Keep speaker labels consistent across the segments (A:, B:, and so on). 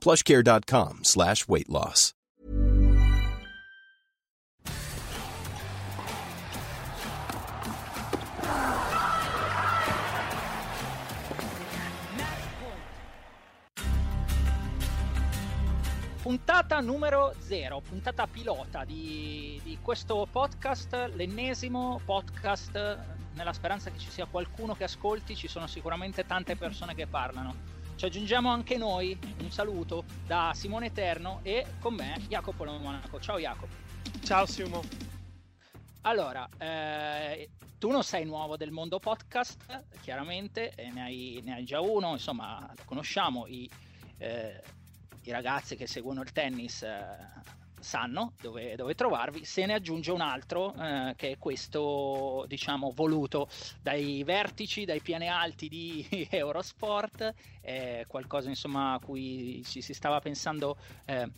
A: plushcare.com slash weight loss.
B: Puntata numero 0, puntata pilota di, di questo podcast, l'ennesimo podcast, nella speranza che ci sia qualcuno che ascolti, ci sono sicuramente tante persone che parlano. Ci aggiungiamo anche noi, un saluto da Simone Eterno e con me Jacopo Monaco. Ciao Jacopo.
C: Ciao Simo.
B: Allora, eh, tu non sei nuovo del mondo podcast, chiaramente, ne hai, ne hai già uno, insomma, conosciamo, i, eh, i ragazzi che seguono il tennis eh, sanno dove, dove, trovarvi, se ne aggiunge un altro eh, che è questo, diciamo, voluto dai vertici, dai piani alti di Eurosport, è qualcosa insomma a cui ci si stava pensando. Eh,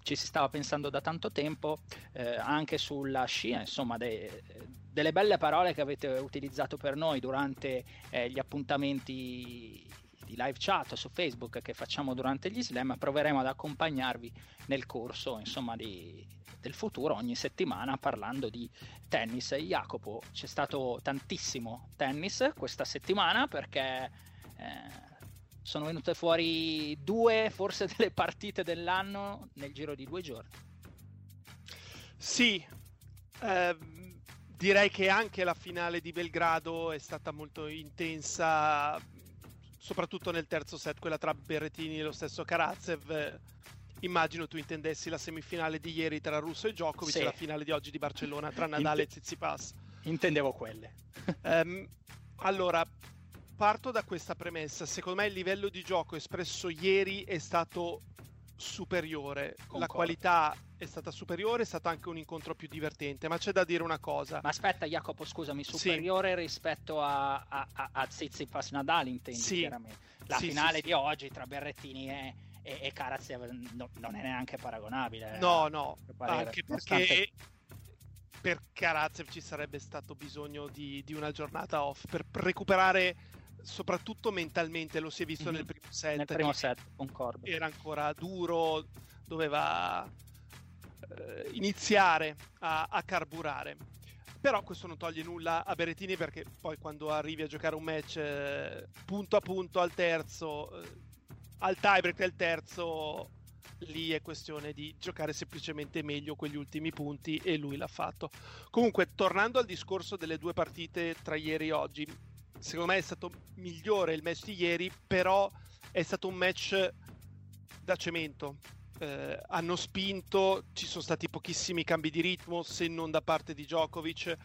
B: ci si stava pensando da tanto tempo eh, anche sulla scia, insomma, de, delle belle parole che avete utilizzato per noi durante eh, gli appuntamenti di live chat su Facebook che facciamo durante gli slam, proveremo ad accompagnarvi nel corso insomma, di, del futuro ogni settimana parlando di tennis. Jacopo, c'è stato tantissimo tennis questa settimana perché eh, sono venute fuori due, forse delle partite dell'anno nel giro di due giorni.
C: Sì, eh, direi che anche la finale di Belgrado è stata molto intensa soprattutto nel terzo set, quella tra Berrettini e lo stesso Karatsev. Immagino tu intendessi la semifinale di ieri tra Russo e Djokovic sì. e la finale di oggi di Barcellona tra Nadal Int- e Tsitsipas.
B: Intendevo quelle.
C: um, allora, parto da questa premessa. Secondo me il livello di gioco espresso ieri è stato superiore. Concordo. La qualità è stata superiore, è stato anche un incontro più divertente, ma c'è da dire una cosa.
B: Ma aspetta Jacopo, scusami, superiore sì. rispetto a, a, a, a Zizipas Nadal intendi sì. chiaramente. La sì, finale di oggi tra Berrettini e, e, e Karatsev no, non è neanche paragonabile.
C: Eh, no, no, anche perché per Karatsev ci sarebbe stato bisogno di, di una giornata off per recuperare soprattutto mentalmente lo si è visto mm-hmm. nel primo set.
B: Nel primo set, concordo.
C: Era ancora duro, doveva eh, iniziare a, a, carburare. Però questo non toglie nulla a Berettini perché poi quando arrivi a giocare un match eh, punto a punto al terzo, eh, al tiebreak del terzo, lì è questione di giocare semplicemente meglio quegli ultimi punti e lui l'ha fatto. Comunque, tornando al discorso delle due partite tra ieri e oggi, secondo me è stato migliore il match di ieri, però è stato un match da cemento. Eh, hanno spinto, ci sono stati pochissimi cambi di ritmo, se non da parte di Djokovic,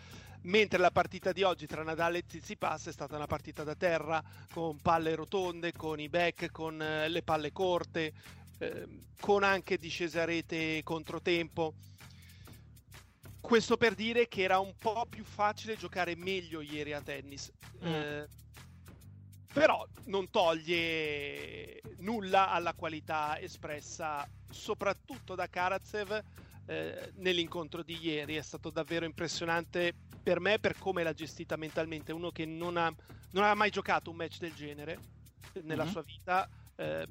C: mentre la partita di oggi tra Nadal e Tsitsipas è stata una partita da terra, con palle rotonde, con i back, con eh, le palle corte, eh, con anche discese a rete controtempo questo per dire che era un po' più facile giocare meglio ieri a tennis. Mm. Eh, però non toglie nulla alla qualità espressa soprattutto da Karatsev eh, nell'incontro di ieri. È stato davvero impressionante per me per come l'ha gestita mentalmente. Uno che non ha, non ha mai giocato un match del genere nella mm-hmm. sua vita. Eh,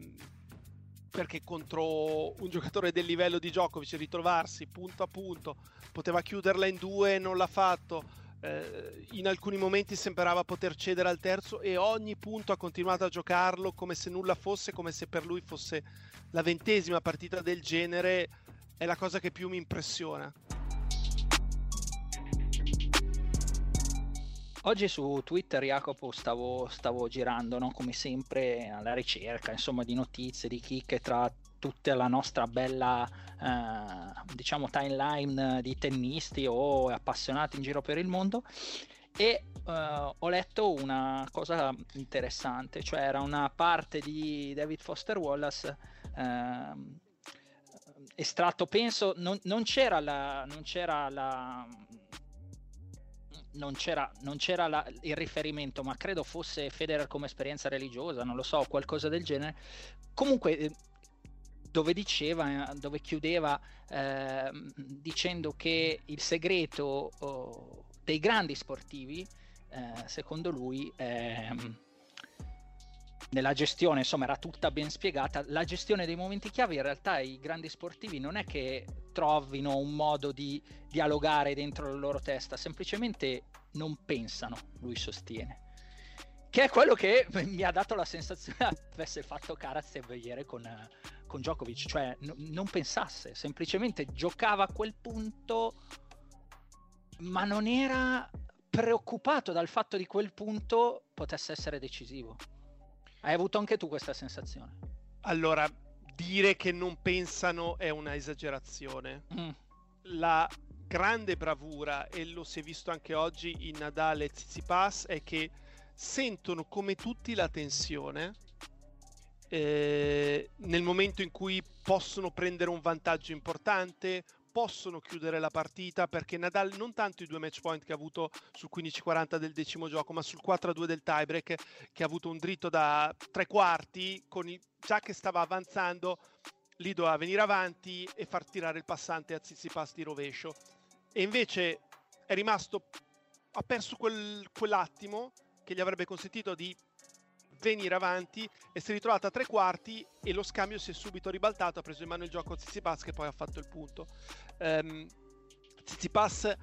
C: perché contro un giocatore del livello di Djokovic ritrovarsi punto a punto, poteva chiuderla in due, non l'ha fatto. Eh, in alcuni momenti sembrava poter cedere al terzo e ogni punto ha continuato a giocarlo come se nulla fosse, come se per lui fosse la ventesima partita del genere. è la cosa che più mi impressiona.
B: Oggi su Twitter, Jacopo, stavo, stavo girando, no? come sempre, alla ricerca insomma, di notizie, di chicche tra tutta la nostra bella eh, diciamo timeline di tennisti o appassionati in giro per il mondo e eh, ho letto una cosa interessante, cioè era una parte di David Foster Wallace eh, estratto, penso, non, non c'era la... Non c'era la non c'era, non c'era la, il riferimento, ma credo fosse Federer come esperienza religiosa, non lo so, qualcosa del genere. Comunque, eh, dove diceva, dove chiudeva eh, dicendo che il segreto oh, dei grandi sportivi, eh, secondo lui, ehm, nella gestione, insomma, era tutta ben spiegata. La gestione dei momenti chiave, in realtà, i grandi sportivi non è che trovino un modo di dialogare dentro la loro testa, semplicemente non pensano, lui sostiene. Che è quello che mi ha dato la sensazione avesse fatto Karatsev ieri con, con Djokovic, cioè n- non pensasse, semplicemente giocava a quel punto, ma non era preoccupato dal fatto di quel punto potesse essere decisivo. Hai avuto anche tu questa sensazione?
C: Allora, dire che non pensano è una esagerazione. Mm. La grande bravura, e lo si è visto anche oggi in Nadal e Tsitsipas, è che sentono come tutti la tensione eh, nel momento in cui possono prendere un vantaggio importante, possono chiudere la partita perché Nadal non tanto i due match point che ha avuto sul 15-40 del decimo gioco, ma sul 4-2 del tiebreak che ha avuto un dritto da tre quarti con il, già che stava avanzando lì doveva venire avanti e far tirare il passante a Tsitsipas di rovescio. E invece è rimasto ha perso quel, quell'attimo che gli avrebbe consentito di venire avanti e si è ritrovato a tre quarti e lo scambio si è subito ribaltato, ha preso in mano il gioco Tsitsipas che poi ha fatto il punto. Um, Tsitsipas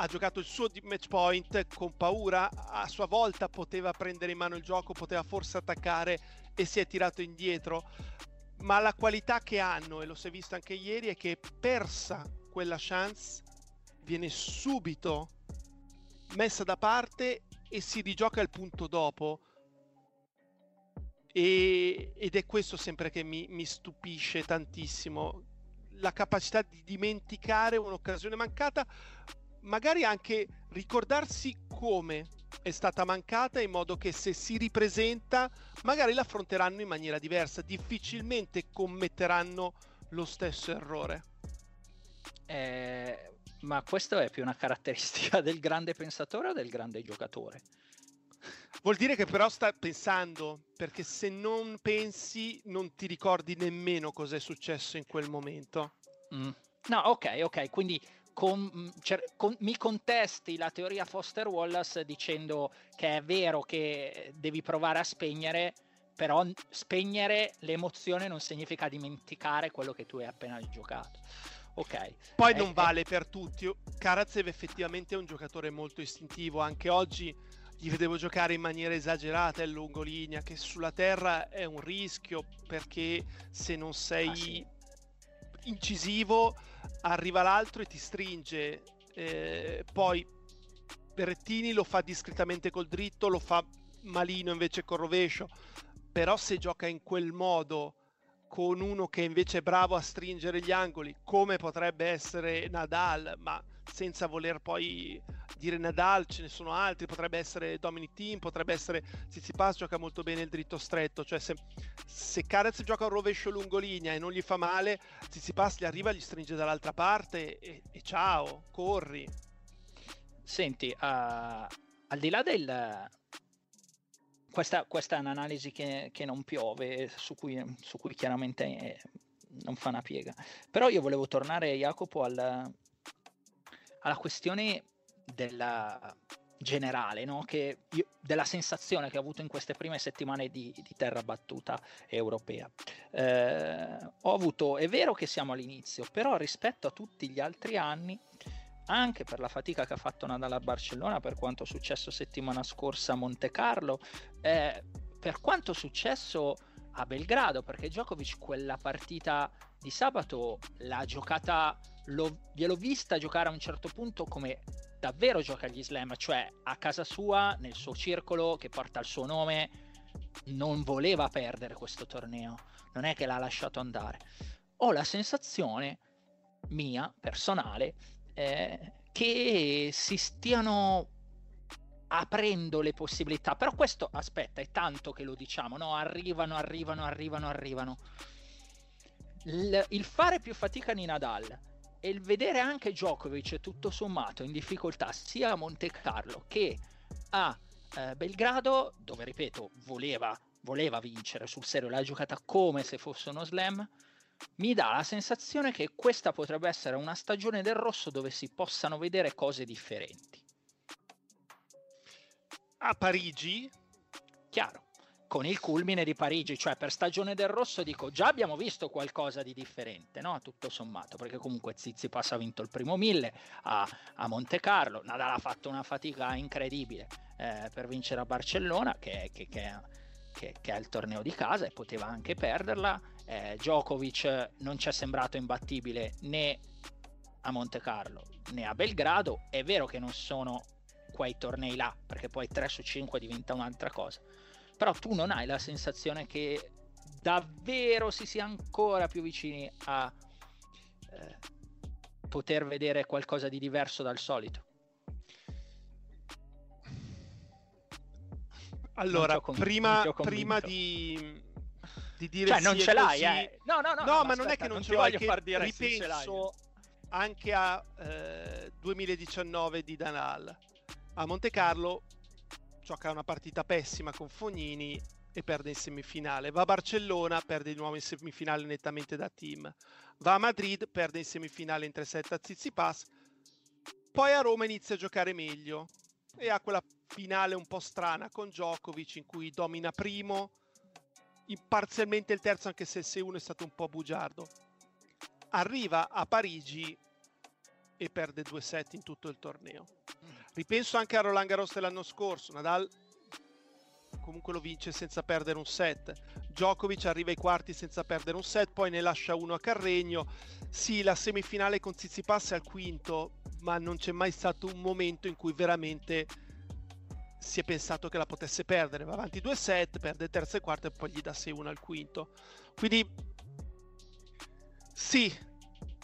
C: ha giocato il suo match point con paura, a sua volta poteva prendere in mano il gioco, poteva forse attaccare e si è tirato indietro, ma la qualità che hanno, e lo si è visto anche ieri, è che persa quella chance viene subito messa da parte e si rigioca il punto dopo e, ed è questo sempre che mi, mi stupisce tantissimo, la capacità di dimenticare un'occasione mancata, magari anche ricordarsi come è stata mancata in modo che se si ripresenta magari l'affronteranno in maniera diversa, difficilmente commetteranno lo stesso errore.
B: Eh, ma questo è più una caratteristica del grande pensatore o del grande giocatore?
C: Vuol dire che però sta pensando, perché se non pensi non ti ricordi nemmeno cosa è successo in quel momento.
B: Mm. No, ok, ok, quindi con, mm, cer- con, mi contesti la teoria Foster Wallace dicendo che è vero che devi provare a spegnere, però spegnere l'emozione non significa dimenticare quello che tu hai appena giocato. Ok.
C: Poi eh, non vale eh. per tutti. Karatsev effettivamente è un giocatore molto istintivo, anche oggi gli vedevo giocare in maniera esagerata in lungolinea, che sulla terra è un rischio perché se non sei ah, sì. incisivo arriva l'altro e ti stringe. Eh, poi Berrettini lo fa discretamente col dritto, lo fa malino invece col rovescio, però se gioca in quel modo con uno che invece è bravo a stringere gli angoli, come potrebbe essere Nadal, ma senza voler poi dire Nadal, ce ne sono altri, potrebbe essere Dominic Team, potrebbe essere Tsitsipas gioca molto bene il dritto stretto, cioè se, se Carez gioca un rovescio lungolinea e non gli fa male, Tsitsipas gli arriva, gli stringe dall'altra parte e, e ciao, corri.
B: Senti, uh, al di là del... Questa, questa è un'analisi che, che non piove, su cui, su cui chiaramente eh, non fa una piega. Però io volevo tornare, Jacopo, al, alla questione della generale, no? che io, della sensazione che ho avuto in queste prime settimane di, di terra battuta europea. Eh, ho avuto, è vero che siamo all'inizio, però rispetto a tutti gli altri anni, anche per la fatica che ha fatto Nadal a Barcellona, per quanto è successo settimana scorsa a Monte Carlo, eh, per quanto è successo a Belgrado, perché Djokovic quella partita di sabato l'ha giocata, l'ho, gliel'ho vista giocare a un certo punto come davvero gioca agli slam, cioè a casa sua, nel suo circolo che porta il suo nome, non voleva perdere questo torneo, non è che l'ha lasciato andare. Ho la sensazione mia, personale, eh, che si stiano aprendo le possibilità. Però questo, aspetta, è tanto che lo diciamo, no? Arrivano, arrivano, arrivano, arrivano. Il, il fare più fatica di Nadal e il vedere anche Djokovic tutto sommato in difficoltà sia a Monte Carlo che a eh, Belgrado, dove ripeto, voleva, voleva vincere sul serio, l'ha giocata come se fosse uno slam, mi dà la sensazione che questa potrebbe essere una stagione del rosso dove si possano vedere cose differenti.
C: A Parigi?
B: Chiaro, con il culmine di Parigi, cioè per stagione del rosso dico già abbiamo visto qualcosa di differente, no? tutto sommato, perché comunque Zizipas ha vinto il primo mille a, a Monte Carlo, Nadal ha fatto una fatica incredibile eh, per vincere a Barcellona, che, che, che, che, è il torneo di casa e poteva anche perderla, eh, Djokovic non ci è sembrato imbattibile né a Monte Carlo né a Belgrado, è vero che non sono quei tornei là, perché poi 3 su 5 diventa un'altra cosa. Però tu non hai la sensazione che davvero si sia ancora più vicini a eh, poter vedere qualcosa di diverso dal solito.
C: Allora, prima, prima di, di, dire
B: cioè, non ce l'hai, eh. No, no, no,
C: no,
B: no
C: ma
B: aspetta,
C: non è che non,
B: non
C: ce l'ho,
B: voglio far dire
C: ripenso anche a eh, 2019 di Danal. A Monte Carlo gioca una partita pessima con Fognini e perde in semifinale. Va a Barcellona, perde di nuovo in semifinale nettamente da team. Va a Madrid, perde in semifinale in 3-7 a Zizipas. Poi a Roma inizia a giocare meglio e ha quella finale un po' strana con Djokovic in cui domina primo, parzialmente il terzo anche se il 6-1 è stato un po' bugiardo. Arriva a Parigi e perde due set in tutto il torneo. Ripenso anche a Roland Garros dell'anno scorso, Nadal comunque lo vince senza perdere un set. Djokovic arriva ai quarti senza perdere un set, poi ne lascia uno a Carregno. Sì, la semifinale con Tsitsipas è al quinto, ma non c'è mai stato un momento in cui veramente si è pensato che la potesse perdere. Va avanti due set, perde terzo e quarto e poi gli dà 6-1 al quinto. Quindi sì,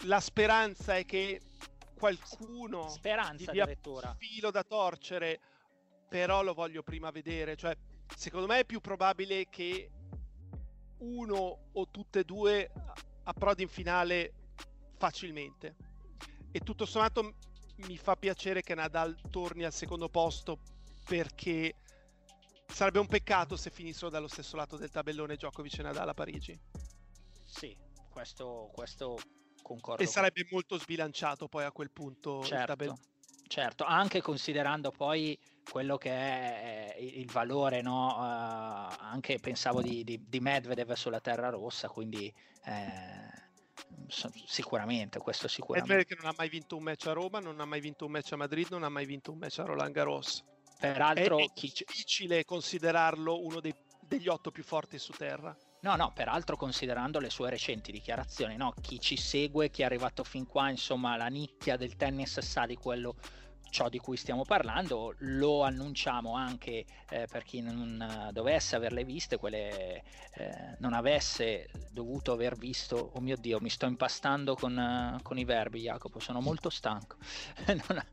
C: la speranza è che qualcuno
B: speranza
C: dia un filo da torcere, però lo voglio prima vedere. Cioè, secondo me è più probabile che uno o tutte e due approdi in finale facilmente. E tutto sommato mi fa piacere che Nadal torni al secondo posto perché sarebbe un peccato se finissero dallo stesso lato del tabellone Djokovic e Nadal a Parigi.
B: Sì, questo, questo concordo.
C: E sarebbe molto sbilanciato poi a quel punto
B: certo,
C: il tabellone.
B: Certo, anche considerando poi quello che è il valore, no? Uh, anche pensavo di, di, di, Medvedev sulla terra rossa, quindi eh, sicuramente, questo sicuramente.
C: Medvedev che non ha mai vinto un match a Roma, non ha mai vinto un match a Madrid, non ha mai vinto un match a Roland Garros.
B: Peraltro,
C: è, difficile considerarlo uno dei, degli otto più forti su terra.
B: No, no, peraltro considerando le sue recenti dichiarazioni, no? chi ci segue, chi è arrivato fin qua, insomma, la nicchia del tennis sa di quello ciò di cui stiamo parlando, lo annunciamo anche eh, per chi non eh, dovesse averle viste, quelle eh, non avesse dovuto aver visto, oh mio Dio, mi sto impastando con, uh, con i verbi Jacopo, sono molto stanco, non,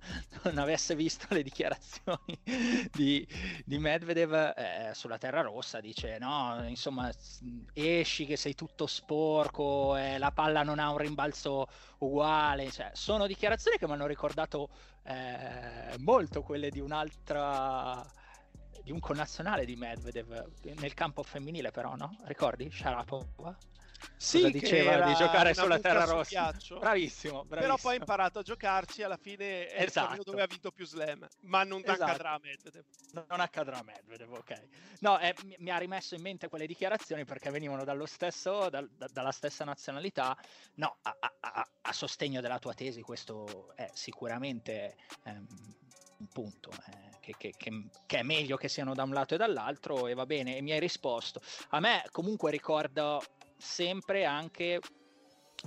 B: non, avesse visto le dichiarazioni di, di Medvedev eh, sulla Terra Rossa, dice no, insomma esci che sei tutto sporco, eh, la palla non ha un rimbalzo uguale, cioè, sono dichiarazioni che mi hanno ricordato eh, molto quelle di un'altra di un connazionale di Medvedev nel campo femminile però no? ricordi? Sharapova?
C: Sì,
B: diceva di giocare sulla terra rossa. Bravissimo, bravissimo,
C: Però poi ha imparato a giocarci alla fine è esatto. il dove ha vinto più slam, ma non esatto. accadrà a Medvedev.
B: Non accadrà a Medvedev, ok. No, eh, mi ha rimesso in mente quelle dichiarazioni perché venivano dallo stesso, da, da, dalla stessa nazionalità. No, a, a, a, sostegno della tua tesi questo è sicuramente ehm, un punto. Eh. Che, che, che, che, è meglio che siano da un lato e dall'altro e va bene e mi hai risposto a me comunque ricordo sempre anche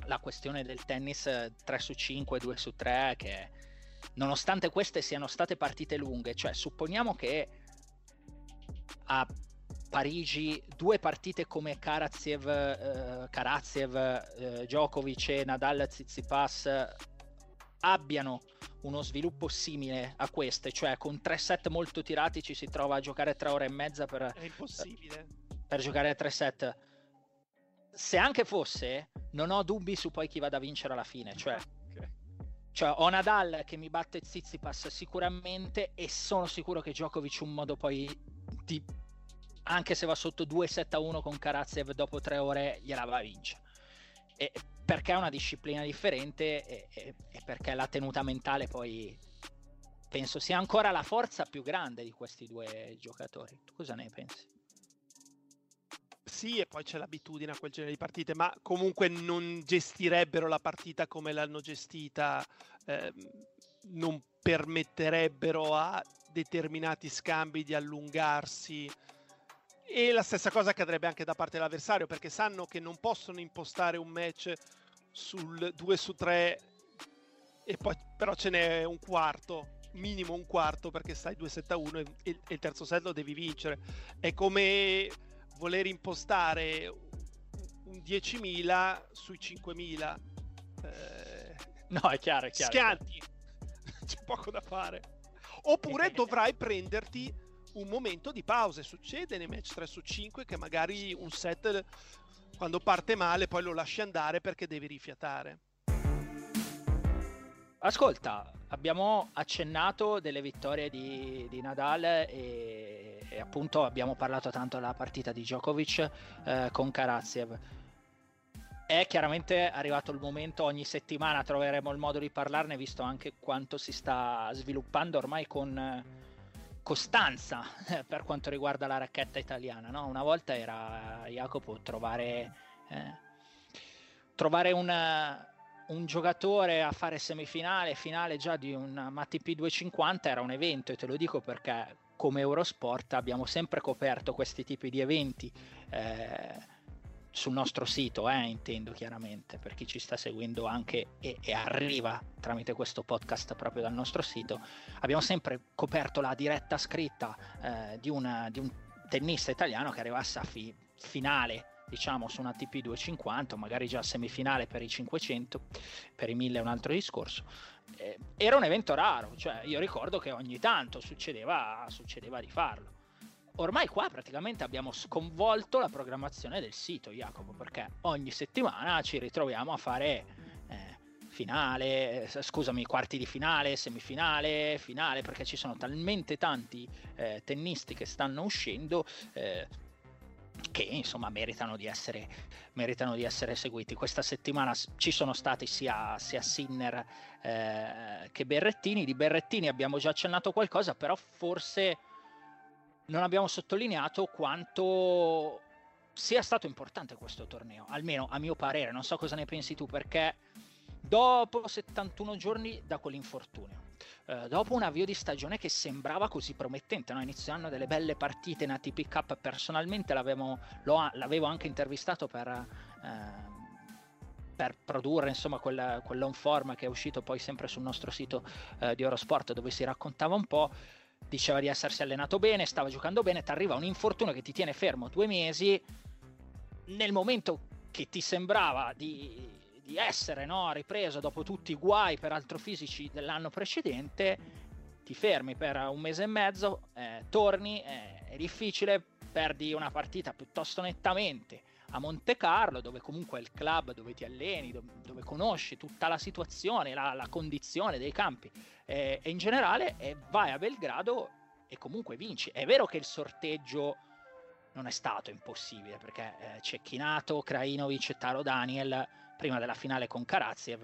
B: la questione del tennis 3 su 5, 2 su 3, che nonostante queste siano state partite lunghe, cioè supponiamo che a Parigi due partite come Karatsev, eh, Karatsev eh, Djokovic e Nadal Tsitsipas abbiano uno sviluppo simile a queste, cioè con tre set molto tirati ci si trova a giocare tre ore e mezza per, per giocare tre set. Se anche fosse, non ho dubbi su poi chi vada a vincere alla fine, cioè
C: Ok.
B: cioè, ho Nadal che mi batte Zizipas sicuramente e sono sicuro che Djokovic un modo poi di, anche se va sotto 2-7-1 con Karatsev dopo tre ore gliela va a vincere. E perché è una disciplina differente e, e- e perché la tenuta mentale poi penso sia ancora la forza più grande di questi due giocatori. Tu cosa ne pensi?
C: Sì, e poi c'è l'abitudine a quel genere di partite, ma comunque non gestirebbero la partita come l'hanno gestita, ehm, non permetterebbero a determinati scambi di allungarsi. E la stessa cosa accadrebbe anche da parte dell'avversario, perché sanno che non possono impostare un match sul 2 su 3 e poi però ce n'è un quarto, minimo un quarto, perché stai 2-7-1 e, e il terzo set lo devi vincere. È come voler impostare un 10.000 sui 5.000. Eh,
B: No, è chiaro, è chiaro.
C: schianti, c'è poco da fare. Oppure dovrai prenderti un momento di pausa. E Succede nei match 3 su 5 che magari un set quando parte male poi lo lasci andare perché devi rifiatare.
B: Ascolta, abbiamo accennato delle vittorie di, di Nadal e, e appunto abbiamo parlato tanto della partita di Djokovic eh, con Karatsev. È chiaramente arrivato il momento, ogni settimana troveremo il modo di parlarne, visto anche quanto si sta sviluppando ormai con eh, costanza eh, per quanto riguarda la racchetta italiana. no? Una volta era Jacopo trovare, eh, trovare un, un giocatore a fare semifinale, finale già di un ATP 250 era un evento e te lo dico perché come Eurosport abbiamo sempre coperto questi tipi di eventi eh, sul nostro sito, eh, intendo chiaramente, per chi ci sta seguendo anche e, e arriva tramite questo podcast proprio dal nostro sito, abbiamo sempre coperto la diretta scritta eh, di, una, di un tennista italiano che arrivasse a fi- finale diciamo su una TP 250 o magari già semifinale per i 500 per i 1000 è un altro discorso. Eh, era un evento raro cioè io ricordo che ogni tanto succedeva, succedeva di farlo. Ormai qua praticamente abbiamo sconvolto la programmazione del sito Jacopo perché ogni settimana ci ritroviamo a fare eh, finale, eh, scusami, quarti di finale, semifinale, finale, perché ci sono talmente tanti eh, tennisti che stanno uscendo eh, che insomma meritano di, essere, meritano di essere seguiti. Questa settimana ci sono stati sia, sia Sinner eh, che Berrettini. Di Berrettini abbiamo già accennato qualcosa, però forse non abbiamo sottolineato quanto sia stato importante questo torneo, almeno a mio parere, non so cosa ne pensi tu, perché dopo 71 giorni da quell'infortunio, eh, dopo un avvio di stagione che sembrava così promettente, no? iniziando delle belle partite in ATP Cup, personalmente l'avevo, lo- l'avevo anche intervistato per... eh, per produrre insomma quel, quell'on form che è uscito poi sempre sul nostro sito eh, di Eurosport dove si raccontava un po' diceva di essersi allenato bene, stava giocando bene, ti arriva un infortunio che ti tiene fermo due mesi, nel momento che ti sembrava di, di essere no, ripreso dopo tutti i guai peraltro fisici dell'anno precedente, ti fermi per un mese e mezzo, eh, torni, eh, è difficile, perdi una partita piuttosto nettamente a Monte Carlo, dove comunque è il club dove ti alleni, dove, dove conosci tutta la situazione, la, la condizione dei campi eh, e in generale e vai a Belgrado e comunque vinci. È vero che il sorteggio non è stato impossibile perché eh, Cecchinato, Krajinovic e Taro Daniel prima della finale con Karatsev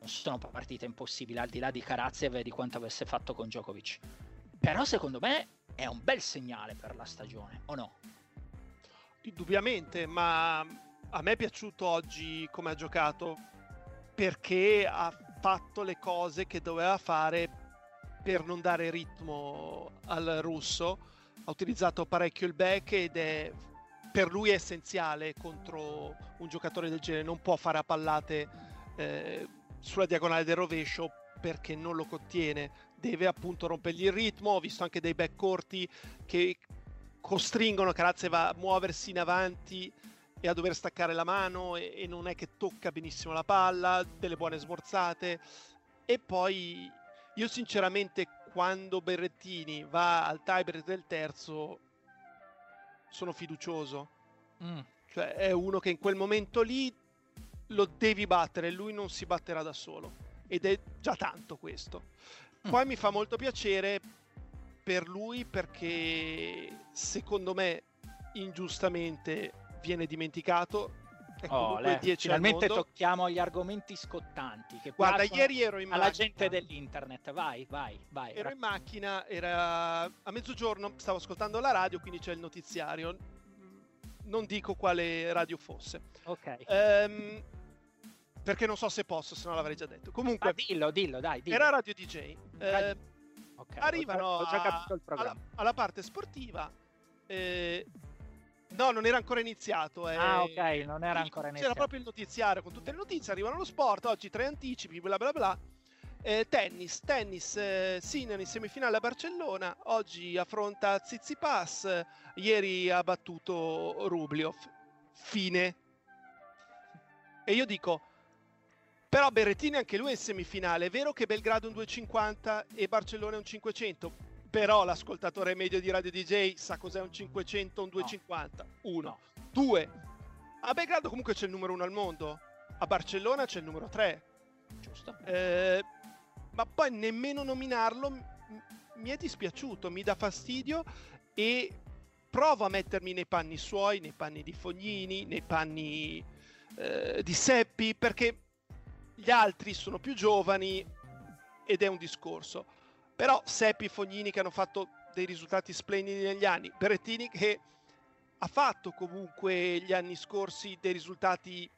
B: non sono partite impossibili al di là di Karatsev e di quanto avesse fatto con Djokovic. Però secondo me è un bel segnale per la stagione, o no?
C: Indubbiamente, ma a me è piaciuto oggi come ha giocato perché ha fatto le cose che doveva fare per non dare ritmo al russo. Ha utilizzato parecchio il back ed è per lui è essenziale contro un giocatore del genere, non può fare a pallate eh, sulla diagonale del rovescio perché non lo contiene, deve appunto rompergli il ritmo, ho visto anche dei back corti che costringono Karazeva a muoversi in avanti e a dover staccare la mano e, e non è che tocca benissimo la palla, delle buone smorzate. E poi io sinceramente quando Berrettini va al tiebreak del terzo sono fiducioso. Mm. Cioè è uno che in quel momento lì lo devi battere, lui non si batterà da solo. Ed è già tanto questo. Mm. Poi mi fa molto piacere per lui perché secondo me ingiustamente viene dimenticato.
B: Oh, le, finalmente tocchiamo gli argomenti scottanti che
C: Guarda, ieri ero in
B: alla macchina. gente dell'internet. Vai, vai, vai.
C: Ero in macchina, era a mezzogiorno, stavo ascoltando la radio, quindi c'è il notiziario. Non dico quale radio fosse.
B: Ok.
C: Um, perché non so se posso, se no l'avrei già detto. Comunque,
B: ah, dillo, dillo, dai. Dillo.
C: Era Radio DJ. Radio... Eh, okay, arrivano ho già, ho già alla, alla, parte sportiva. Eh, No, non era ancora iniziato.
B: Eh. Ah, ok, non era ancora iniziato.
C: C'era proprio il notiziario con tutte le notizie. Arrivano allo sport. Oggi tre anticipi, bla bla bla. Eh, tennis, tennis, eh, Sinner in semifinale a Barcellona. Oggi affronta Zizipas. Ieri ha battuto Rubliov. Fine. E io dico, però Berrettini anche lui è in semifinale. È vero che Belgrado è un 250 e Barcellona è un 500 però l'ascoltatore medio di Radio DJ sa cos'è un 500, un 250. No. Uno. No. Due. A Belgrado comunque c'è il numero uno al mondo. A Barcellona c'è il numero tre.
B: Giusto.
C: Eh, ma poi nemmeno nominarlo m- mi è dispiaciuto, mi dà fastidio e provo a mettermi nei panni suoi, nei panni di Fognini, nei panni eh, di Seppi, perché gli altri sono più giovani ed è un discorso però Seppi e Fognini che hanno fatto dei risultati splendidi negli anni, Berettini che ha fatto comunque gli anni scorsi dei risultati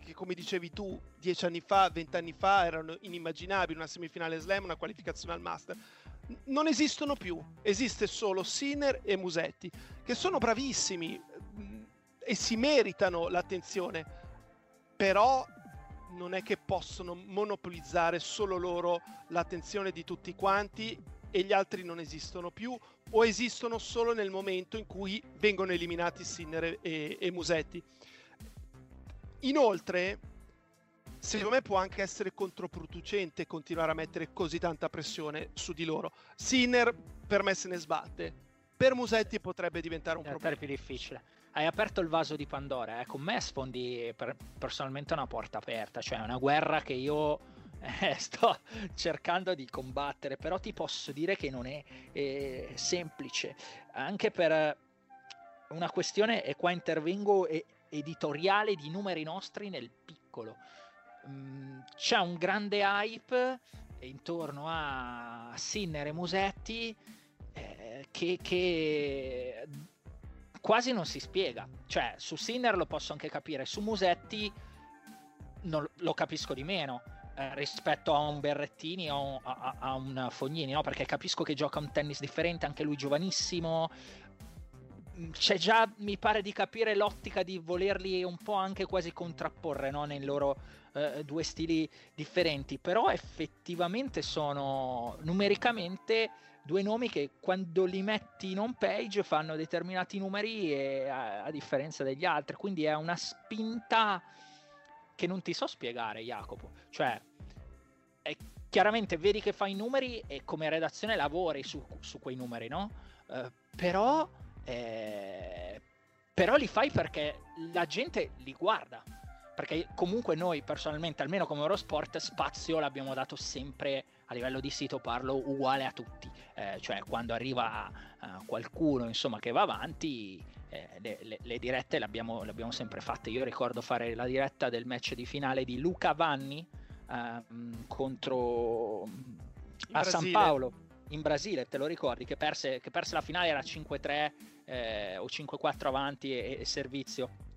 C: che come dicevi tu dieci anni fa, vent'anni fa erano inimmaginabili, una semifinale slam, una qualificazione al master. Non esistono più, esiste solo Sinner e Musetti, che sono bravissimi mm, e si meritano l'attenzione, però non è che possono monopolizzare solo loro l'attenzione di tutti quanti e gli altri non esistono più o esistono solo nel momento in cui vengono eliminati Sinner e, e Musetti. Inoltre, secondo me può anche essere controproducente continuare a mettere così tanta pressione su di loro. Sinner per me se ne sbatte, per Musetti potrebbe diventare un problema.
B: più difficile hai aperto il vaso di Pandora. Eh. Con me sfondi per, personalmente una porta aperta, cioè una guerra che io eh, sto cercando di combattere, però ti posso dire che non è eh, semplice, anche per una questione, e qua intervengo, editoriale di numeri nostri nel piccolo. Mm, c'è un grande hype intorno a Sinner e Musetti eh, che, che quasi non si spiega. Cioè, su Sinner lo posso anche capire, su Musetti non, lo capisco di meno eh, rispetto a un Berrettini o a, a, un Fognini, no? Perché capisco che gioca un tennis differente, anche lui giovanissimo. Mm, c'è già, mi pare di capire, l'ottica di volerli un po' anche quasi contrapporre no? nei loro eh, due stili differenti, però effettivamente sono numericamente due nomi che quando li metti in home page fanno determinati numeri e, a, a, differenza degli altri, quindi è una spinta che non ti so spiegare, Jacopo. Cioè, è, chiaramente vedi che fai i numeri e come redazione lavori su, su quei numeri, no? Uh, però, eh, però li fai perché la gente li guarda perché comunque noi personalmente, almeno come Eurosport, spazio l'abbiamo dato sempre a livello di sito, parlo uguale a tutti, eh, cioè quando arriva uh, qualcuno insomma, che va avanti, eh, le, le, le, dirette le abbiamo, le abbiamo, sempre fatte. Io ricordo fare la diretta del match di finale di Luca Vanni uh, contro a San Paolo in Brasile, te lo ricordi, che perse, che perse la finale era 5-3 eh, o 5-4 avanti e, e servizio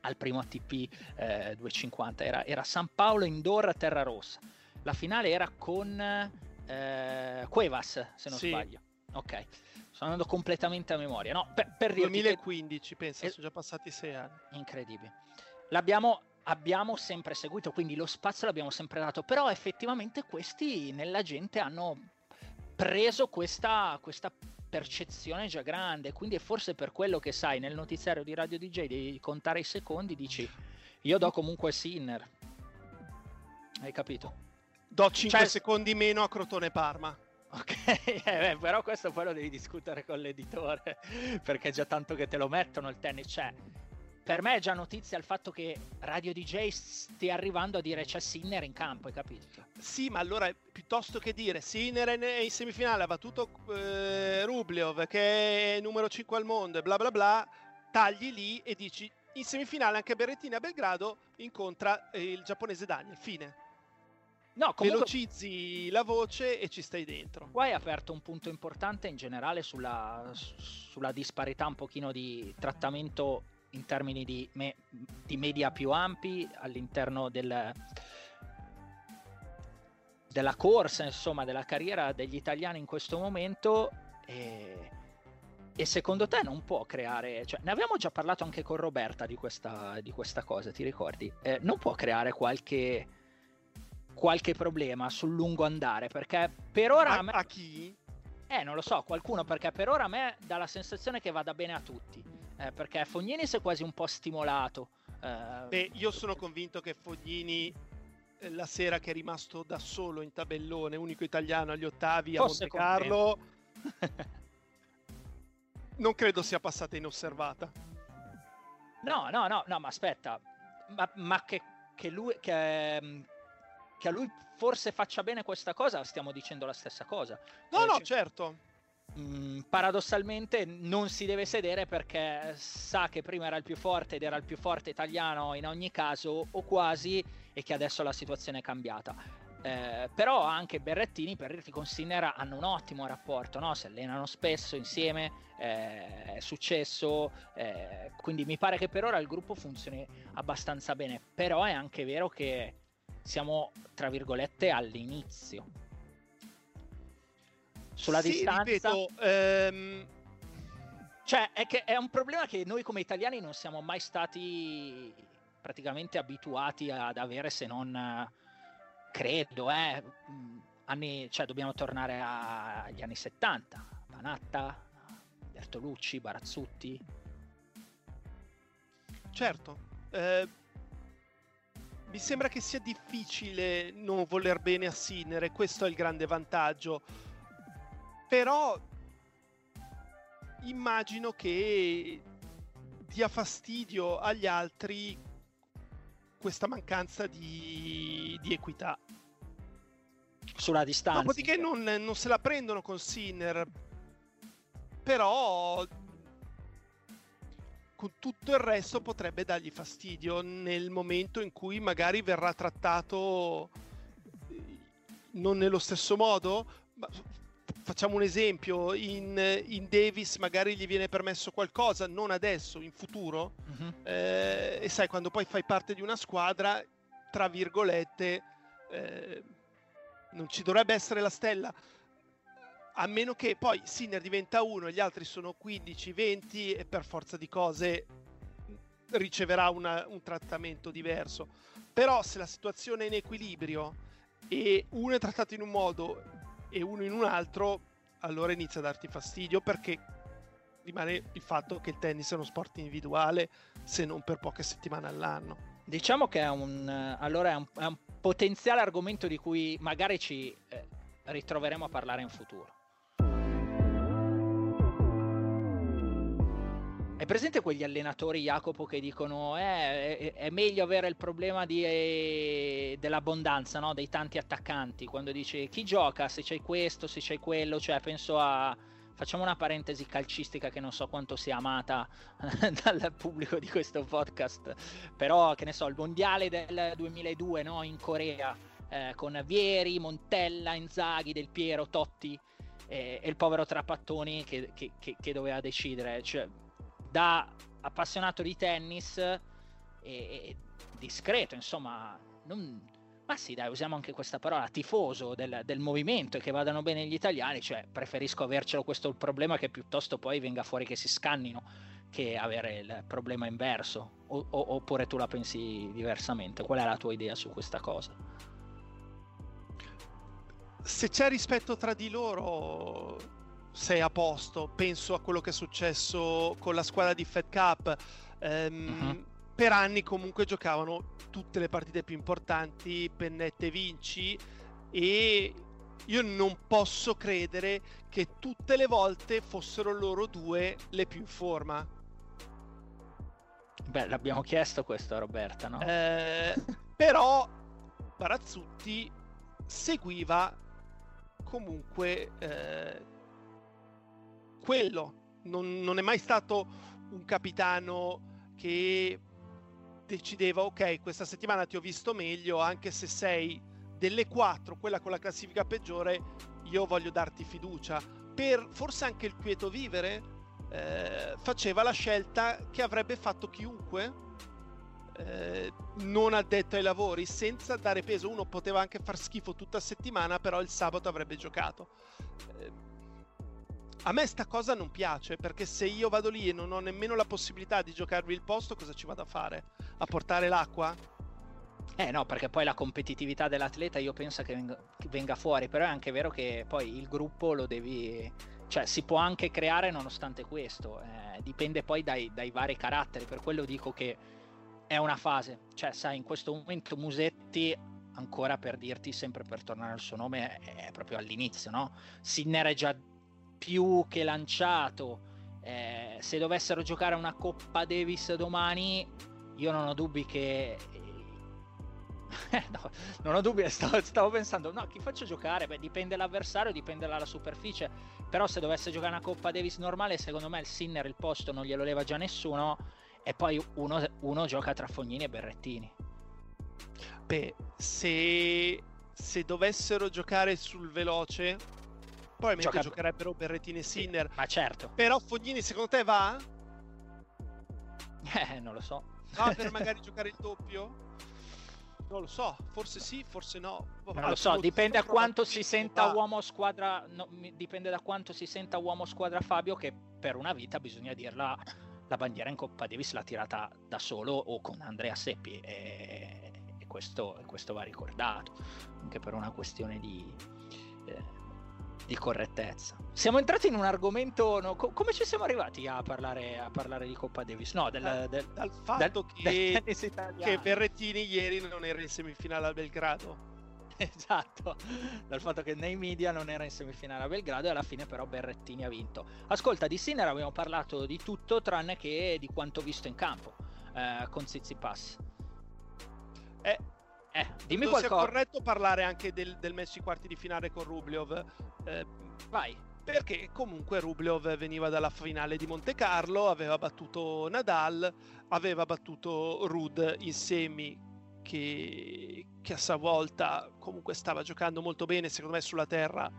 B: al primo ATP eh, 250, era, era, San Paolo Indoor a Terra Rossa. La finale era con eh, Cuevas, se non sì. sbaglio. Ok, sto andando completamente a memoria. No, per, per
C: 2015, che... pensa, sono già passati sei anni.
B: Incredibile. L'abbiamo abbiamo sempre seguito, quindi lo spazio l'abbiamo sempre dato, però effettivamente questi nella gente hanno preso questa, questa percezione già grande, quindi è forse per quello che sai nel notiziario di Radio DJ di contare i secondi dici io do comunque Sinner. Hai capito?
C: Do 5 cioè... secondi meno a Crotone Parma.
B: Ok, eh, però questo poi lo devi discutere con l'editore perché è già tanto che te lo mettono il tennis. Cioè, per me è già notizia il fatto che Radio DJ stia arrivando a dire c'è Sinner in campo, hai capito?
C: Sì, ma allora piuttosto che dire Sinner è in semifinale, ha battuto eh, Rubliov che è numero 5 al mondo e bla bla bla, tagli lì e dici in semifinale anche Berrettini a Belgrado incontra il giapponese Daniel, fine. No, comunque... Velocizzi la voce e ci stai dentro.
B: Qua hai aperto un punto importante in generale sulla, sulla disparità un pochino di trattamento in termini di, me, di media più ampi all'interno del, della corsa, insomma, della carriera degli italiani in questo momento. E, e, secondo te non può creare, cioè, ne abbiamo già parlato anche con Roberta di questa, di questa cosa, ti ricordi? Eh, non può creare qualche, qualche problema sul lungo andare perché per ora.
C: A, me... a chi?
B: Eh, non lo so, qualcuno perché per ora a me dà la sensazione che vada bene a tutti eh, perché Fognini si è quasi un po' stimolato.
C: Eh, Beh, io sono convinto che Fognini eh, la sera che è rimasto da solo in tabellone, unico italiano agli ottavi a Monte Carlo, non credo sia passata inosservata.
B: No, no, no, no, ma aspetta, ma, ma che, che, lui, che, mm, che, a lui forse faccia bene questa cosa, stiamo dicendo la stessa cosa.
C: No, eh, no, c- certo
B: mh, mm, paradossalmente non si deve sedere perché sa che prima era il più forte ed era il più forte italiano in ogni caso o quasi e che adesso la situazione è cambiata. Eh, però anche Berrettini per dirti con Sinner hanno un ottimo rapporto, no? si allenano spesso insieme, eh, è successo, eh, quindi mi pare che per ora il gruppo funzioni abbastanza bene, però è anche vero che siamo tra virgolette all'inizio sulla sì, distanza. Ripeto, ehm... Cioè, è, che è un problema che noi come italiani non siamo mai stati praticamente abituati ad avere se non, credo, eh, anni, cioè dobbiamo tornare agli anni 70, Panatta, Bertolucci, Barazzutti.
C: Certo, eh, mi sembra che sia difficile non voler bene a Sinner e questo è il grande vantaggio però immagino che dia fastidio agli altri questa mancanza di, di equità.
B: Sulla distanza.
C: Dopodiché non, non se la prendono con Sinner, però con tutto il resto potrebbe dargli fastidio nel momento in cui magari verrà trattato eh, non nello stesso modo. Ma facciamo un esempio, in, in, Davis magari gli viene permesso qualcosa, non adesso, in futuro, uh-huh. eh, e sai, quando poi fai parte di una squadra, tra virgolette, eh, non ci dovrebbe essere la stella, a meno che poi Sinner diventa uno e gli altri sono 15-20 e per forza di cose riceverà una, un trattamento diverso. Però se la situazione è in equilibrio e uno è trattato in un modo e uno in un altro, allora inizia a darti fastidio perché rimane il fatto che il tennis è uno sport individuale se non per poche settimane all'anno.
B: Diciamo che è un, allora è un, è un potenziale argomento di cui magari ci eh, ritroveremo a parlare in futuro. Hai presente quegli allenatori, Jacopo, che dicono eh, è, è meglio avere il problema di, eh, dell'abbondanza, no? dei tanti attaccanti, quando dici chi gioca, se c'è questo, se c'è quello, cioè penso a... Facciamo una parentesi calcistica che non so quanto sia amata dal pubblico di questo podcast, però che ne so, il mondiale del 2002 no? in Corea, eh, con Vieri, Montella, Inzaghi, Del Piero, Totti e, e il povero Trapattoni che, che, che, che doveva decidere. Cioè, da appassionato di tennis e, e discreto, insomma, non, ma sì, dai, usiamo anche questa parola, tifoso del, del, movimento e che vadano bene gli italiani, cioè preferisco avercelo questo problema che piuttosto poi venga fuori che si scannino che avere il problema inverso. O, o, oppure tu la pensi diversamente? Qual è la tua idea su questa cosa?
C: Se c'è rispetto tra di loro, sei a posto. Penso a quello che è successo con la squadra di Fed Cup. Um, uh-huh. Per anni comunque giocavano tutte le partite più importanti, pennette vinci e io non posso credere che tutte le volte fossero loro due le più in forma.
B: Beh, l'abbiamo chiesto questo a Roberta, no?
C: Eh, però Barazzutti seguiva comunque eh, quello. Non, non, è mai stato un capitano che decideva ok questa settimana ti ho visto meglio anche se sei delle quattro quella con la classifica peggiore io voglio darti fiducia. Per forse anche il quieto vivere eh, faceva la scelta che avrebbe fatto chiunque eh, non addetto ai lavori senza dare peso. Uno poteva anche far schifo tutta settimana però il sabato avrebbe giocato. Eh, a me sta cosa non piace perché se io vado lì e non ho nemmeno la possibilità di giocarvi il posto, cosa ci vado a fare? A portare l'acqua?
B: Eh no, perché poi la competitività dell'atleta io penso che venga, che venga, fuori, però è anche vero che poi il gruppo lo devi... cioè si può anche creare nonostante questo, eh, dipende poi dai, dai, vari caratteri, per quello dico che è una fase, cioè sai in questo momento Musetti ancora per dirti sempre per tornare al suo nome è proprio all'inizio, no? Sinner è già più che lanciato. Eh, se dovessero giocare una Coppa Davis domani, io non ho dubbi che. no, non ho dubbi, stavo, stavo, pensando, no, chi faccio giocare? Beh, dipende dall'avversario, dipende dalla superficie. Però se dovesse giocare una Coppa Davis normale, secondo me il Sinner il posto non glielo leva già nessuno. E poi uno, uno gioca tra Fognini e Berrettini.
C: Beh, se, se dovessero giocare sul veloce, Probabilmente Gioca... giocherebbero Berrettini e Sinner.
B: Sì, ma certo.
C: Però Fognini secondo te va?
B: Eh, non lo so.
C: Va per magari giocare il doppio? Non lo so, forse sì, forse no.
B: Non lo so, dipende da quanto si senta va. uomo squadra. No, dipende da quanto si senta uomo squadra Fabio, che per una vita bisogna dirla. La bandiera in Coppa Davis l'ha tirata da solo o con Andrea Seppi. E, e questo, questo, va ricordato anche per una questione di. Eh, di correttezza. Siamo entrati in un argomento. No, co- come ci siamo arrivati a parlare, a parlare, di Coppa Davis? No, del,
C: dal,
B: del,
C: dal fatto del, che, che Berrettini ieri non era in semifinale a Belgrado.
B: Esatto, dal fatto che nei media non era in semifinale a Belgrado e alla fine però Berrettini ha vinto. Ascolta, di Sinner abbiamo parlato di tutto tranne che di quanto visto in campo eh, con Pass.
C: Eh, eh, dimmi qualcosa. Sia corretto parlare anche del, del match ai quarti di finale con Rubliov.
B: Eh, Vai.
C: Perché comunque Rubliov veniva dalla finale di Monte Carlo, aveva battuto Nadal, aveva battuto Rud in semi che, che a sua volta comunque stava giocando molto bene, secondo me sulla terra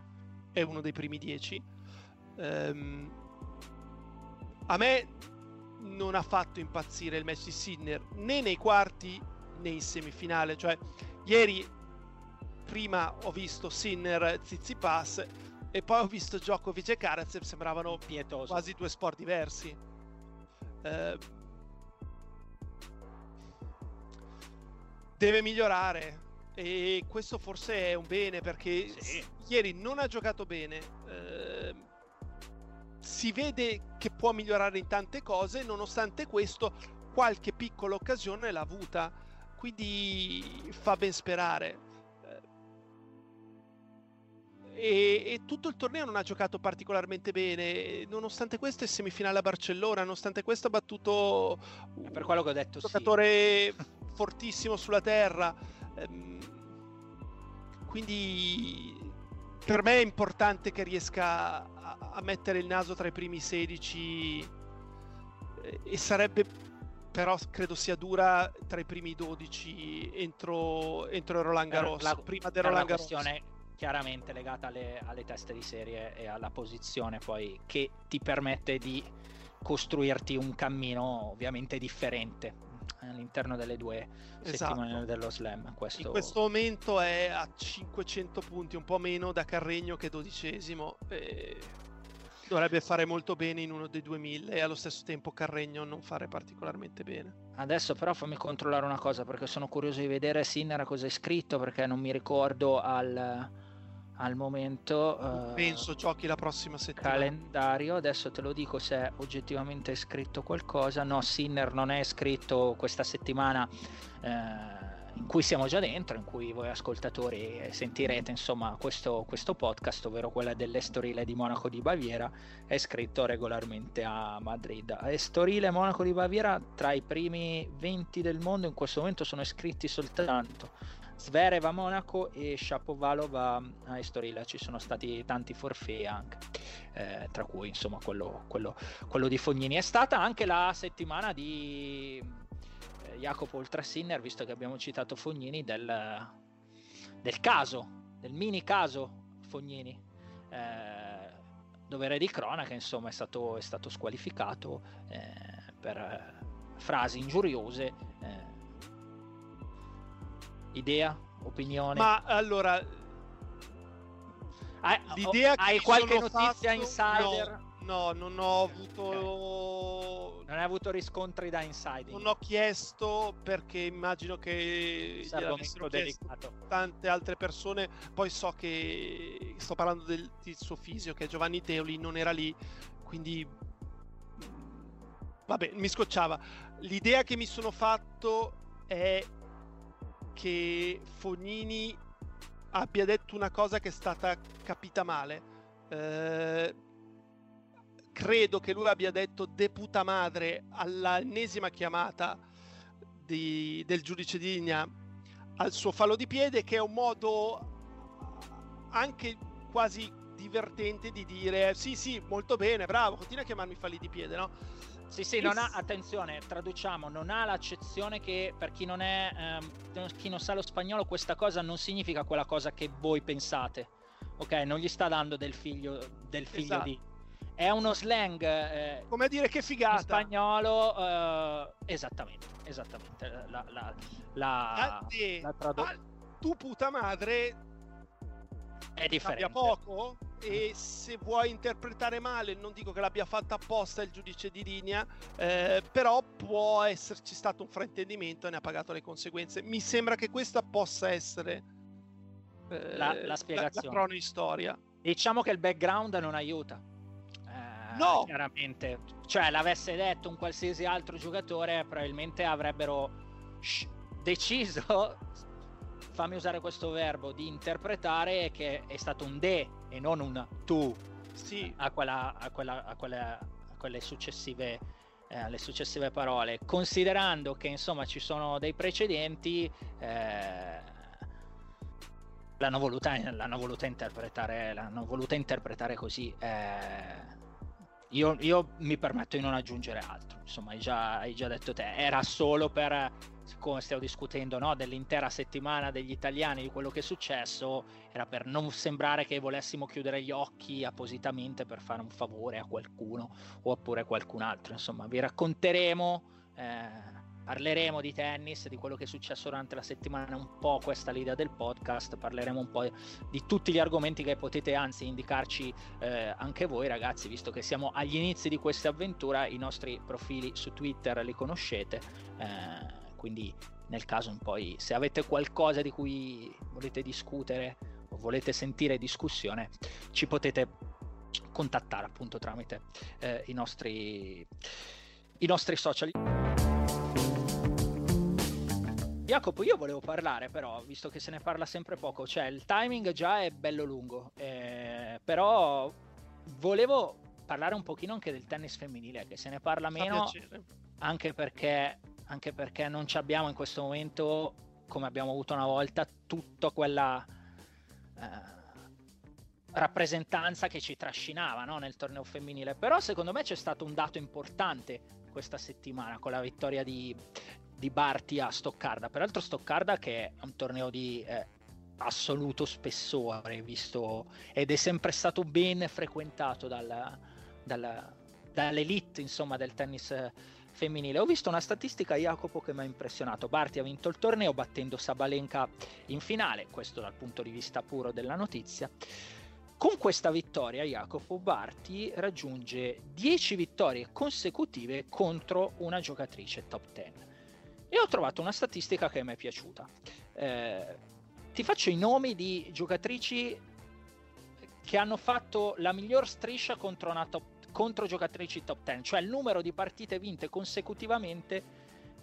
C: è uno dei primi dieci. Um, a me non ha fatto impazzire il match di Sinner né nei quarti né in semifinale. Cioè, ieri prima ho visto Sinner Zizipas e poi ho visto Djokovic e Karatsev, sembravano Pietoso. quasi due sport diversi. Eh, deve migliorare e questo forse è un bene perché sì. ieri non ha giocato bene. Eh, si vede che può migliorare in tante cose, nonostante questo qualche piccola occasione l'ha avuta quindi fa ben sperare. E, e, tutto il torneo non ha giocato particolarmente bene. Nonostante questo, è semifinale a Barcellona. Nonostante questo, ha battuto
B: per quello che ho detto,
C: un giocatore sì. fortissimo sulla terra. Ehm, quindi, per me è importante che riesca a, a mettere il naso tra i primi 16 e sarebbe però credo sia dura tra i primi 12 entro, entro Roland Garros, la, prima del Roland Garros.
B: questione chiaramente legata alle, alle, teste di serie e alla posizione poi che ti permette di costruirti un cammino ovviamente differente all'interno delle due esatto. settimane dello slam. Questo...
C: In questo momento è a 500 punti, un po' meno da Carregno che dodicesimo. E dovrebbe fare molto bene in uno dei 2000 e allo stesso tempo Carregno non fare particolarmente bene.
B: Adesso però fammi controllare una cosa perché sono curioso di vedere Sinner cosa è scritto perché non mi ricordo al, al momento.
C: Uh, Penso giochi la prossima settimana.
B: Calendario, adesso te lo dico se è oggettivamente scritto qualcosa. No, Sinner non è scritto questa settimana. Uh, in cui siamo già dentro, in cui voi ascoltatori sentirete insomma questo, questo podcast, ovvero quella dell'Estorile di Monaco di Baviera, è scritto regolarmente a Madrid. Estorile Monaco di Baviera tra i primi 20 del mondo in questo momento sono iscritti soltanto Zverev a Monaco e Shapovalov a, a Estoril ci sono stati tanti forfè anche eh, tra cui insomma quello, quello, quello di Fognini è stata anche la settimana di Jacopo Ultrasinner, visto che abbiamo citato Fognini, del, del caso, del mini caso Fognini, eh, dove di cronaca insomma è stato, è stato squalificato eh, per eh, frasi ingiuriose. Eh. idea, opinione?
C: Ma allora,
B: hai, l'idea hai qualche notizia fatto, insider?
C: No No, non ho avuto. Okay.
B: Non hai avuto riscontri da inside.
C: Non ho chiesto perché immagino che tante altre persone. Poi so che sto parlando del, del suo fisio, che Giovanni Teoli, non era lì. Quindi. Vabbè, mi scocciava. L'idea che mi sono fatto è che Fognini abbia detto una cosa che è stata capita male. Eh, credo che lui abbia detto de puta madre all'ennesima chiamata di, del giudice di linea al suo fallo di piede, che è un modo anche quasi divertente di dire sì sì molto bene bravo continua a chiamarmi falli di piede no
B: sì sì non ha attenzione traduciamo non ha l'accezione che per chi non è ehm, chi non sa lo spagnolo questa cosa non significa quella cosa che voi pensate ok non gli sta dando del figlio del figlio esatto. di è uno slang eh,
C: come dire che figata. in
B: spagnolo eh, esattamente esattamente la, la, la,
C: la tradu- tu puta madre
B: è differente.
C: poco? E se vuoi interpretare male non dico che l'abbia fatta apposta il giudice di linea eh, però può esserci stato un fraintendimento e ne ha pagato le conseguenze. Mi sembra che questa possa essere
B: la, la spiegazione.
C: la, la storia.
B: Diciamo che il background non aiuta
C: no.
B: chiaramente. Cioè, l'avesse detto un qualsiasi altro giocatore, probabilmente avrebbero sh- deciso, fammi usare questo verbo, di interpretare che è stato un de e non un tu
C: sì.
B: a, quella, a, quella, a, quelle, a quelle successive eh, le successive parole, considerando che insomma ci sono dei precedenti, eh, l'hanno, voluta, l'hanno, voluta, interpretare, l'hanno voluta interpretare così. Eh, io, io, mi permetto di non aggiungere altro, insomma hai già, hai già detto te, era solo per, come stiamo discutendo, no, dell'intera settimana degli italiani, di quello che è successo, era per non sembrare che volessimo chiudere gli occhi appositamente per fare un favore a qualcuno oppure a qualcun altro, insomma vi racconteremo. Eh, parleremo di tennis, di quello che è successo durante la settimana, un po' questa l'idea del podcast, parleremo un po' di tutti gli argomenti che potete anzi indicarci eh, anche voi ragazzi, visto che siamo agli inizi di questa avventura, i nostri profili su Twitter li conoscete, eh, quindi nel caso poi se avete qualcosa di cui volete discutere o volete sentire discussione, ci potete contattare appunto tramite eh, i nostri i nostri social. Jacopo, io volevo parlare però, visto che se ne parla sempre poco, cioè il timing già è bello lungo, eh, però volevo parlare un pochino anche del tennis femminile, che se ne parla meno, anche perché, anche perché non abbiamo in questo momento, come abbiamo avuto una volta, tutta quella... Eh, rappresentanza che ci trascinava no? nel torneo femminile. Però secondo me c'è stato un dato importante questa settimana con la vittoria di, di Barti a Stoccarda. Peraltro Stoccarda che è un torneo di eh, assoluto spessore, visto ed è sempre stato ben frequentato dal, dal, dall'elite insomma, del tennis femminile. Ho visto una statistica, Jacopo, che mi ha impressionato. Barti ha vinto il torneo battendo Sabalenka in finale, questo dal punto di vista puro della notizia. Con questa vittoria Jacopo Barti raggiunge 10 vittorie consecutive contro una giocatrice top 10. E ho trovato una statistica che mi è piaciuta. Eh, ti faccio i nomi di giocatrici che hanno fatto la miglior striscia contro, top, contro giocatrici top 10, cioè il numero di partite vinte consecutivamente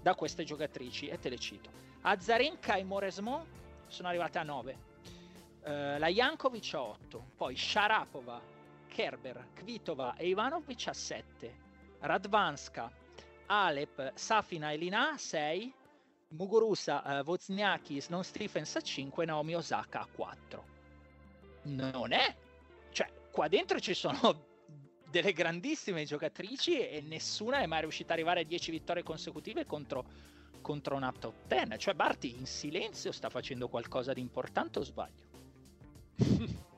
B: da queste giocatrici, e te le cito. Azarenka e Moresmo sono arrivate a 9, Uh, la Jankovic a 8, poi Sharapova, Kerber, Kvitova e Ivanovic a 7, Radvanska, Alep, Safina e Lina a 6, Muguruza, uh, Wozniacki, Sloan Stephens a 5 Naomi Osaka a 4. Non è... Cioè, qua dentro ci sono delle grandissime giocatrici e nessuna è mai riuscita ad arrivare a 10 vittorie consecutive contro, contro una top 10. Cioè, Barti in silenzio sta facendo qualcosa di importante o sbaglio?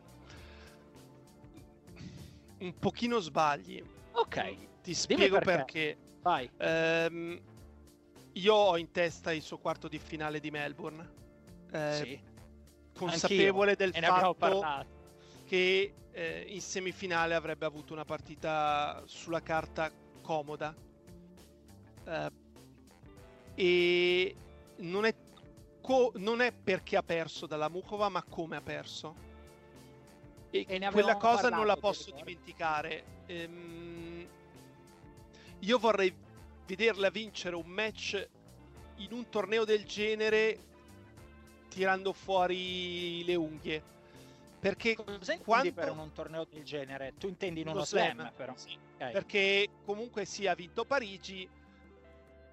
C: Un pochino sbagli.
B: Ok.
C: Ti spiego
B: perché.
C: perché.
B: Vai.
C: Ehm, io ho in testa il suo quarto di finale di Melbourne. Eh,
B: sì.
C: Consapevole
B: Anch'io.
C: del
B: e
C: fatto che eh, in semifinale avrebbe avuto una partita sulla carta comoda. Eh, e non è, co- non è perché ha perso dalla Mukova, ma come ha perso. E,
B: E
C: quella cosa non la posso dimenticare. Ehm, io vorrei vederla vincere un match in un torneo del genere tirando fuori le unghie. Perché
B: intendi
C: quando-
B: per un torneo del genere? Tu intendi in uno,
C: uno
B: slam,
C: slam,
B: però.
C: sì.
B: Ok.
C: perché comunque sì, ha vinto Parigi,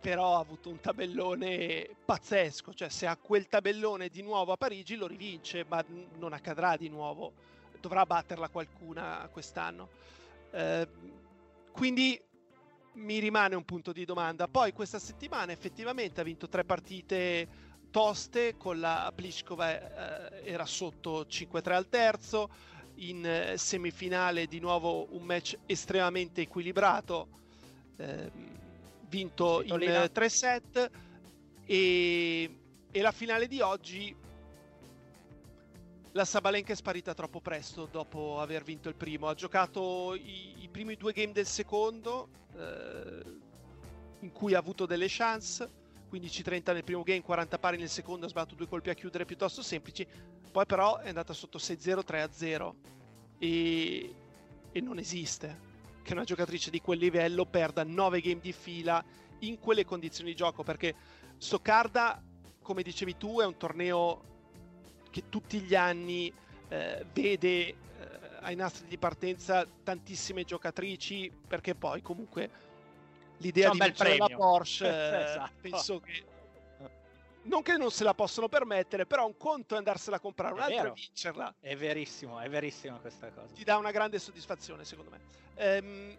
C: però ha avuto un tabellone pazzesco. Cioè, se ha quel tabellone di nuovo a Parigi lo rivince, ma non accadrà di nuovo. Dovrà batterla qualcuna quest'anno. Eh, quindi mi rimane un punto di domanda. Poi questa settimana effettivamente ha vinto tre partite toste con la Pliskova eh, era sotto 5-3 al terzo in eh, semifinale di nuovo un match estremamente equilibrato ehm, vinto in
B: Svitolina.
C: eh, tre set e, e la finale di oggi la Sabalenka è sparita troppo presto dopo aver vinto il primo. Ha giocato i, i primi due game del secondo eh, in cui ha avuto delle chance. 15-30 nel primo game, 40 pari nel secondo, ha sbattuto due colpi a chiudere piuttosto semplici. Poi però è andata sotto 6-0, 3-0 e, e non esiste che una giocatrice di quel livello perda 9 game di fila in quelle condizioni di gioco perché Stoccarda, come dicevi tu, è un torneo che tutti gli anni eh, vede eh, ai nastri di partenza tantissime giocatrici perché poi comunque l'idea di vincere la. Porsche
B: Esatto.
C: penso che non che non se la possono permettere però un conto è andarsela a comprare
B: È
C: un altro e vincerla
B: È verissimo, è verissima questa cosa.
C: ti dà una grande soddisfazione secondo me Ehm,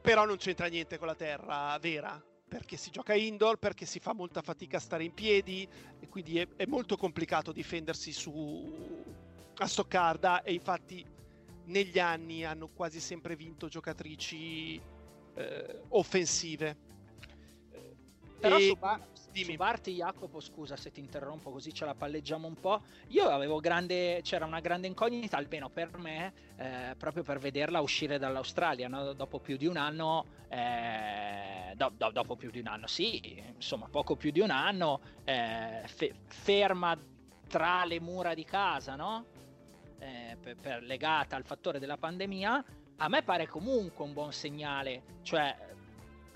C: però non c'entra niente con la terra vera perché si gioca indoor perché si fa molta fatica a stare in piedi e quindi è, è molto complicato difendersi su a Stoccarda e infatti negli anni hanno quasi sempre vinto giocatrici eh, offensive.
B: Però
C: E-
B: su, Ba-
C: dimmi.
B: su Barti Jacopo, scusa se ti interrompo così ce la palleggiamo un po'. Io avevo grande, c'era una grande incognita, almeno per me, eh, proprio per vederla uscire dall'Australia, no? dopo più di un anno, eh, do- do- dopo più di un anno, sì, insomma, poco più di un anno, eh, fe- ferma tra le mura di casa, no? Eh, per- per- legata al fattore della pandemia, a me pare comunque un buon segnale, cioè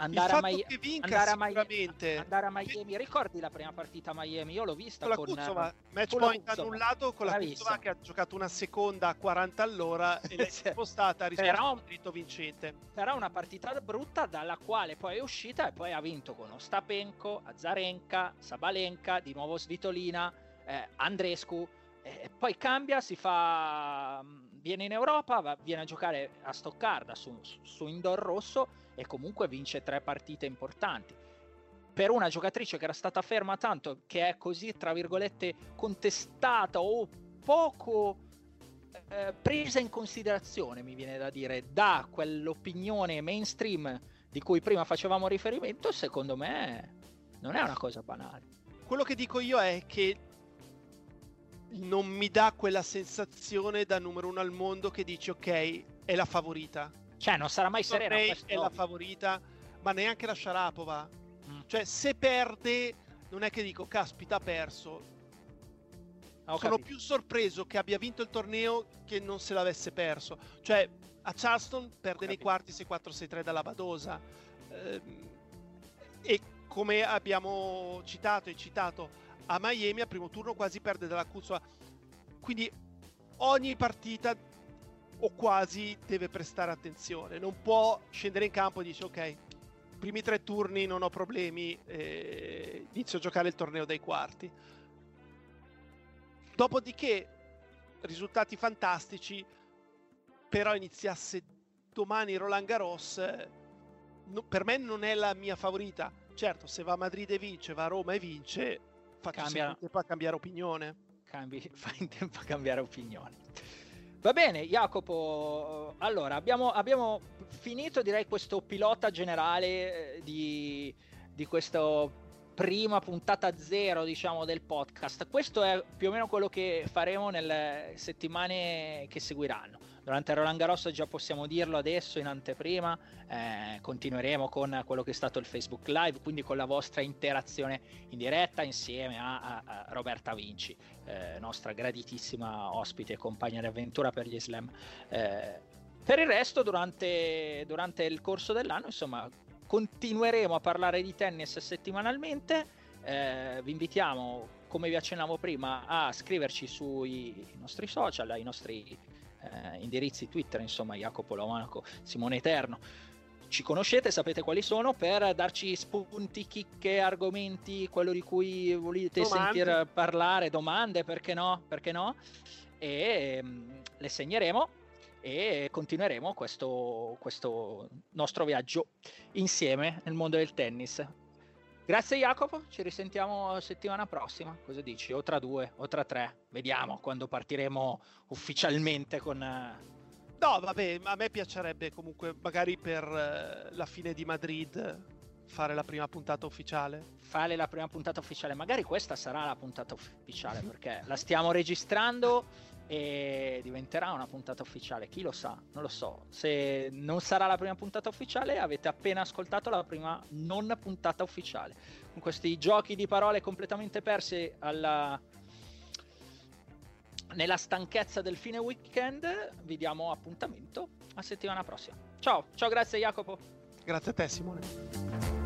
B: andare a
C: vinca
B: andare a, Miami, andare a Miami, ricordi la prima partita a Miami? Io l'ho vista
C: con la
B: con,
C: Kuzova, match
B: con
C: point annullato con la. Kuzova che ha giocato una seconda a 40 all'ora e l'è
B: Sì.
C: spostata a risposta
B: Però-
C: al dritto vincente.
B: però una partita brutta dalla quale poi è uscita e poi ha vinto con Ostapenko, Azarenka, Sabalenka, di nuovo Svitolina, eh, Andrescu e poi cambia, si fa viene in Europa, va- viene a giocare a Stoccarda su, su- su indoor rosso e comunque vince tre partite importanti. Per una giocatrice che era stata ferma tanto, che è così, tra virgolette, contestata o poco eh, presa in considerazione, mi viene da dire, da quell'opinione mainstream di cui prima facevamo riferimento, secondo me non è una cosa banale.
C: Quello che dico io è che non mi dà quella sensazione da numero uno al mondo che dici ok, è la favorita.
B: Cioè, non sarà mai serena.
C: È la favorita, ma neanche la Sharapova. Mm. Cioè, se perde, non è che dico, caspita, ha perso. Ho Sono capito. più sorpreso che abbia vinto il torneo che non se l'avesse perso. Cioè, a Charleston perde nei quarti 6-4-6-3 dalla Badosa. Ehm, e come abbiamo citato e citato a Miami al primo turno quasi perde dalla Kuzma. Quindi ogni partita o quasi deve prestare attenzione. Non può scendere in campo e dice ok, primi tre turni non ho problemi, eh, inizio a giocare il torneo dei quarti. Dopodiché risultati fantastici, però iniziasse domani Roland Garros, no, per me non è la mia favorita. Certo, se va a Madrid e vince, va a Roma e vince, faccio Cambia... in tempo a cambiare opinione.
B: Cambi, fa in tempo a cambiare opinione. Va bene, Jacopo. Allora, abbiamo, abbiamo finito, direi, questo pilota generale eh, di, di questa prima puntata zero, diciamo, del podcast. Questo è più o meno quello che faremo nelle settimane che seguiranno durante Roland Garros già possiamo dirlo adesso in anteprima, eh, continueremo con quello che è stato il Facebook Live, quindi con la vostra interazione in diretta insieme a, a, a Roberta Vinci, eh, nostra graditissima ospite e compagna di avventura per gli slam. Eh, per il resto, durante, durante il corso dell'anno, insomma, continueremo a parlare di tennis settimanalmente. Eh, vi invitiamo, come vi accennavo prima, a scriverci sui nostri social, ai nostri eh, indirizzi Twitter, insomma, Jacopo Lomonaco, Simone Eterno. Ci conoscete, sapete quali sono, per darci spunti, chicche, argomenti, quello di cui volete domande. sentir parlare, domande, perché no? Perché no? E mh, mm, le segneremo e continueremo questo, questo nostro viaggio insieme nel mondo del tennis. Grazie Jacopo, ci risentiamo settimana prossima, cosa dici? O tra due o tra tre, vediamo quando partiremo ufficialmente con... Eh,
C: no, vabbè, a me piacerebbe comunque magari per eh, la fine di Madrid fare la prima puntata ufficiale.
B: Fare la prima puntata ufficiale, magari questa sarà la puntata ufficiale perché la stiamo registrando e diventerà una puntata ufficiale. Chi lo sa? Non lo so. Se non sarà la prima puntata ufficiale, avete appena ascoltato la prima non puntata ufficiale. Con questi giochi di parole completamente persi alla... nella stanchezza del fine weekend, vi diamo appuntamento a settimana prossima. Ciao, ciao, grazie Jacopo.
C: Grazie a te Simone.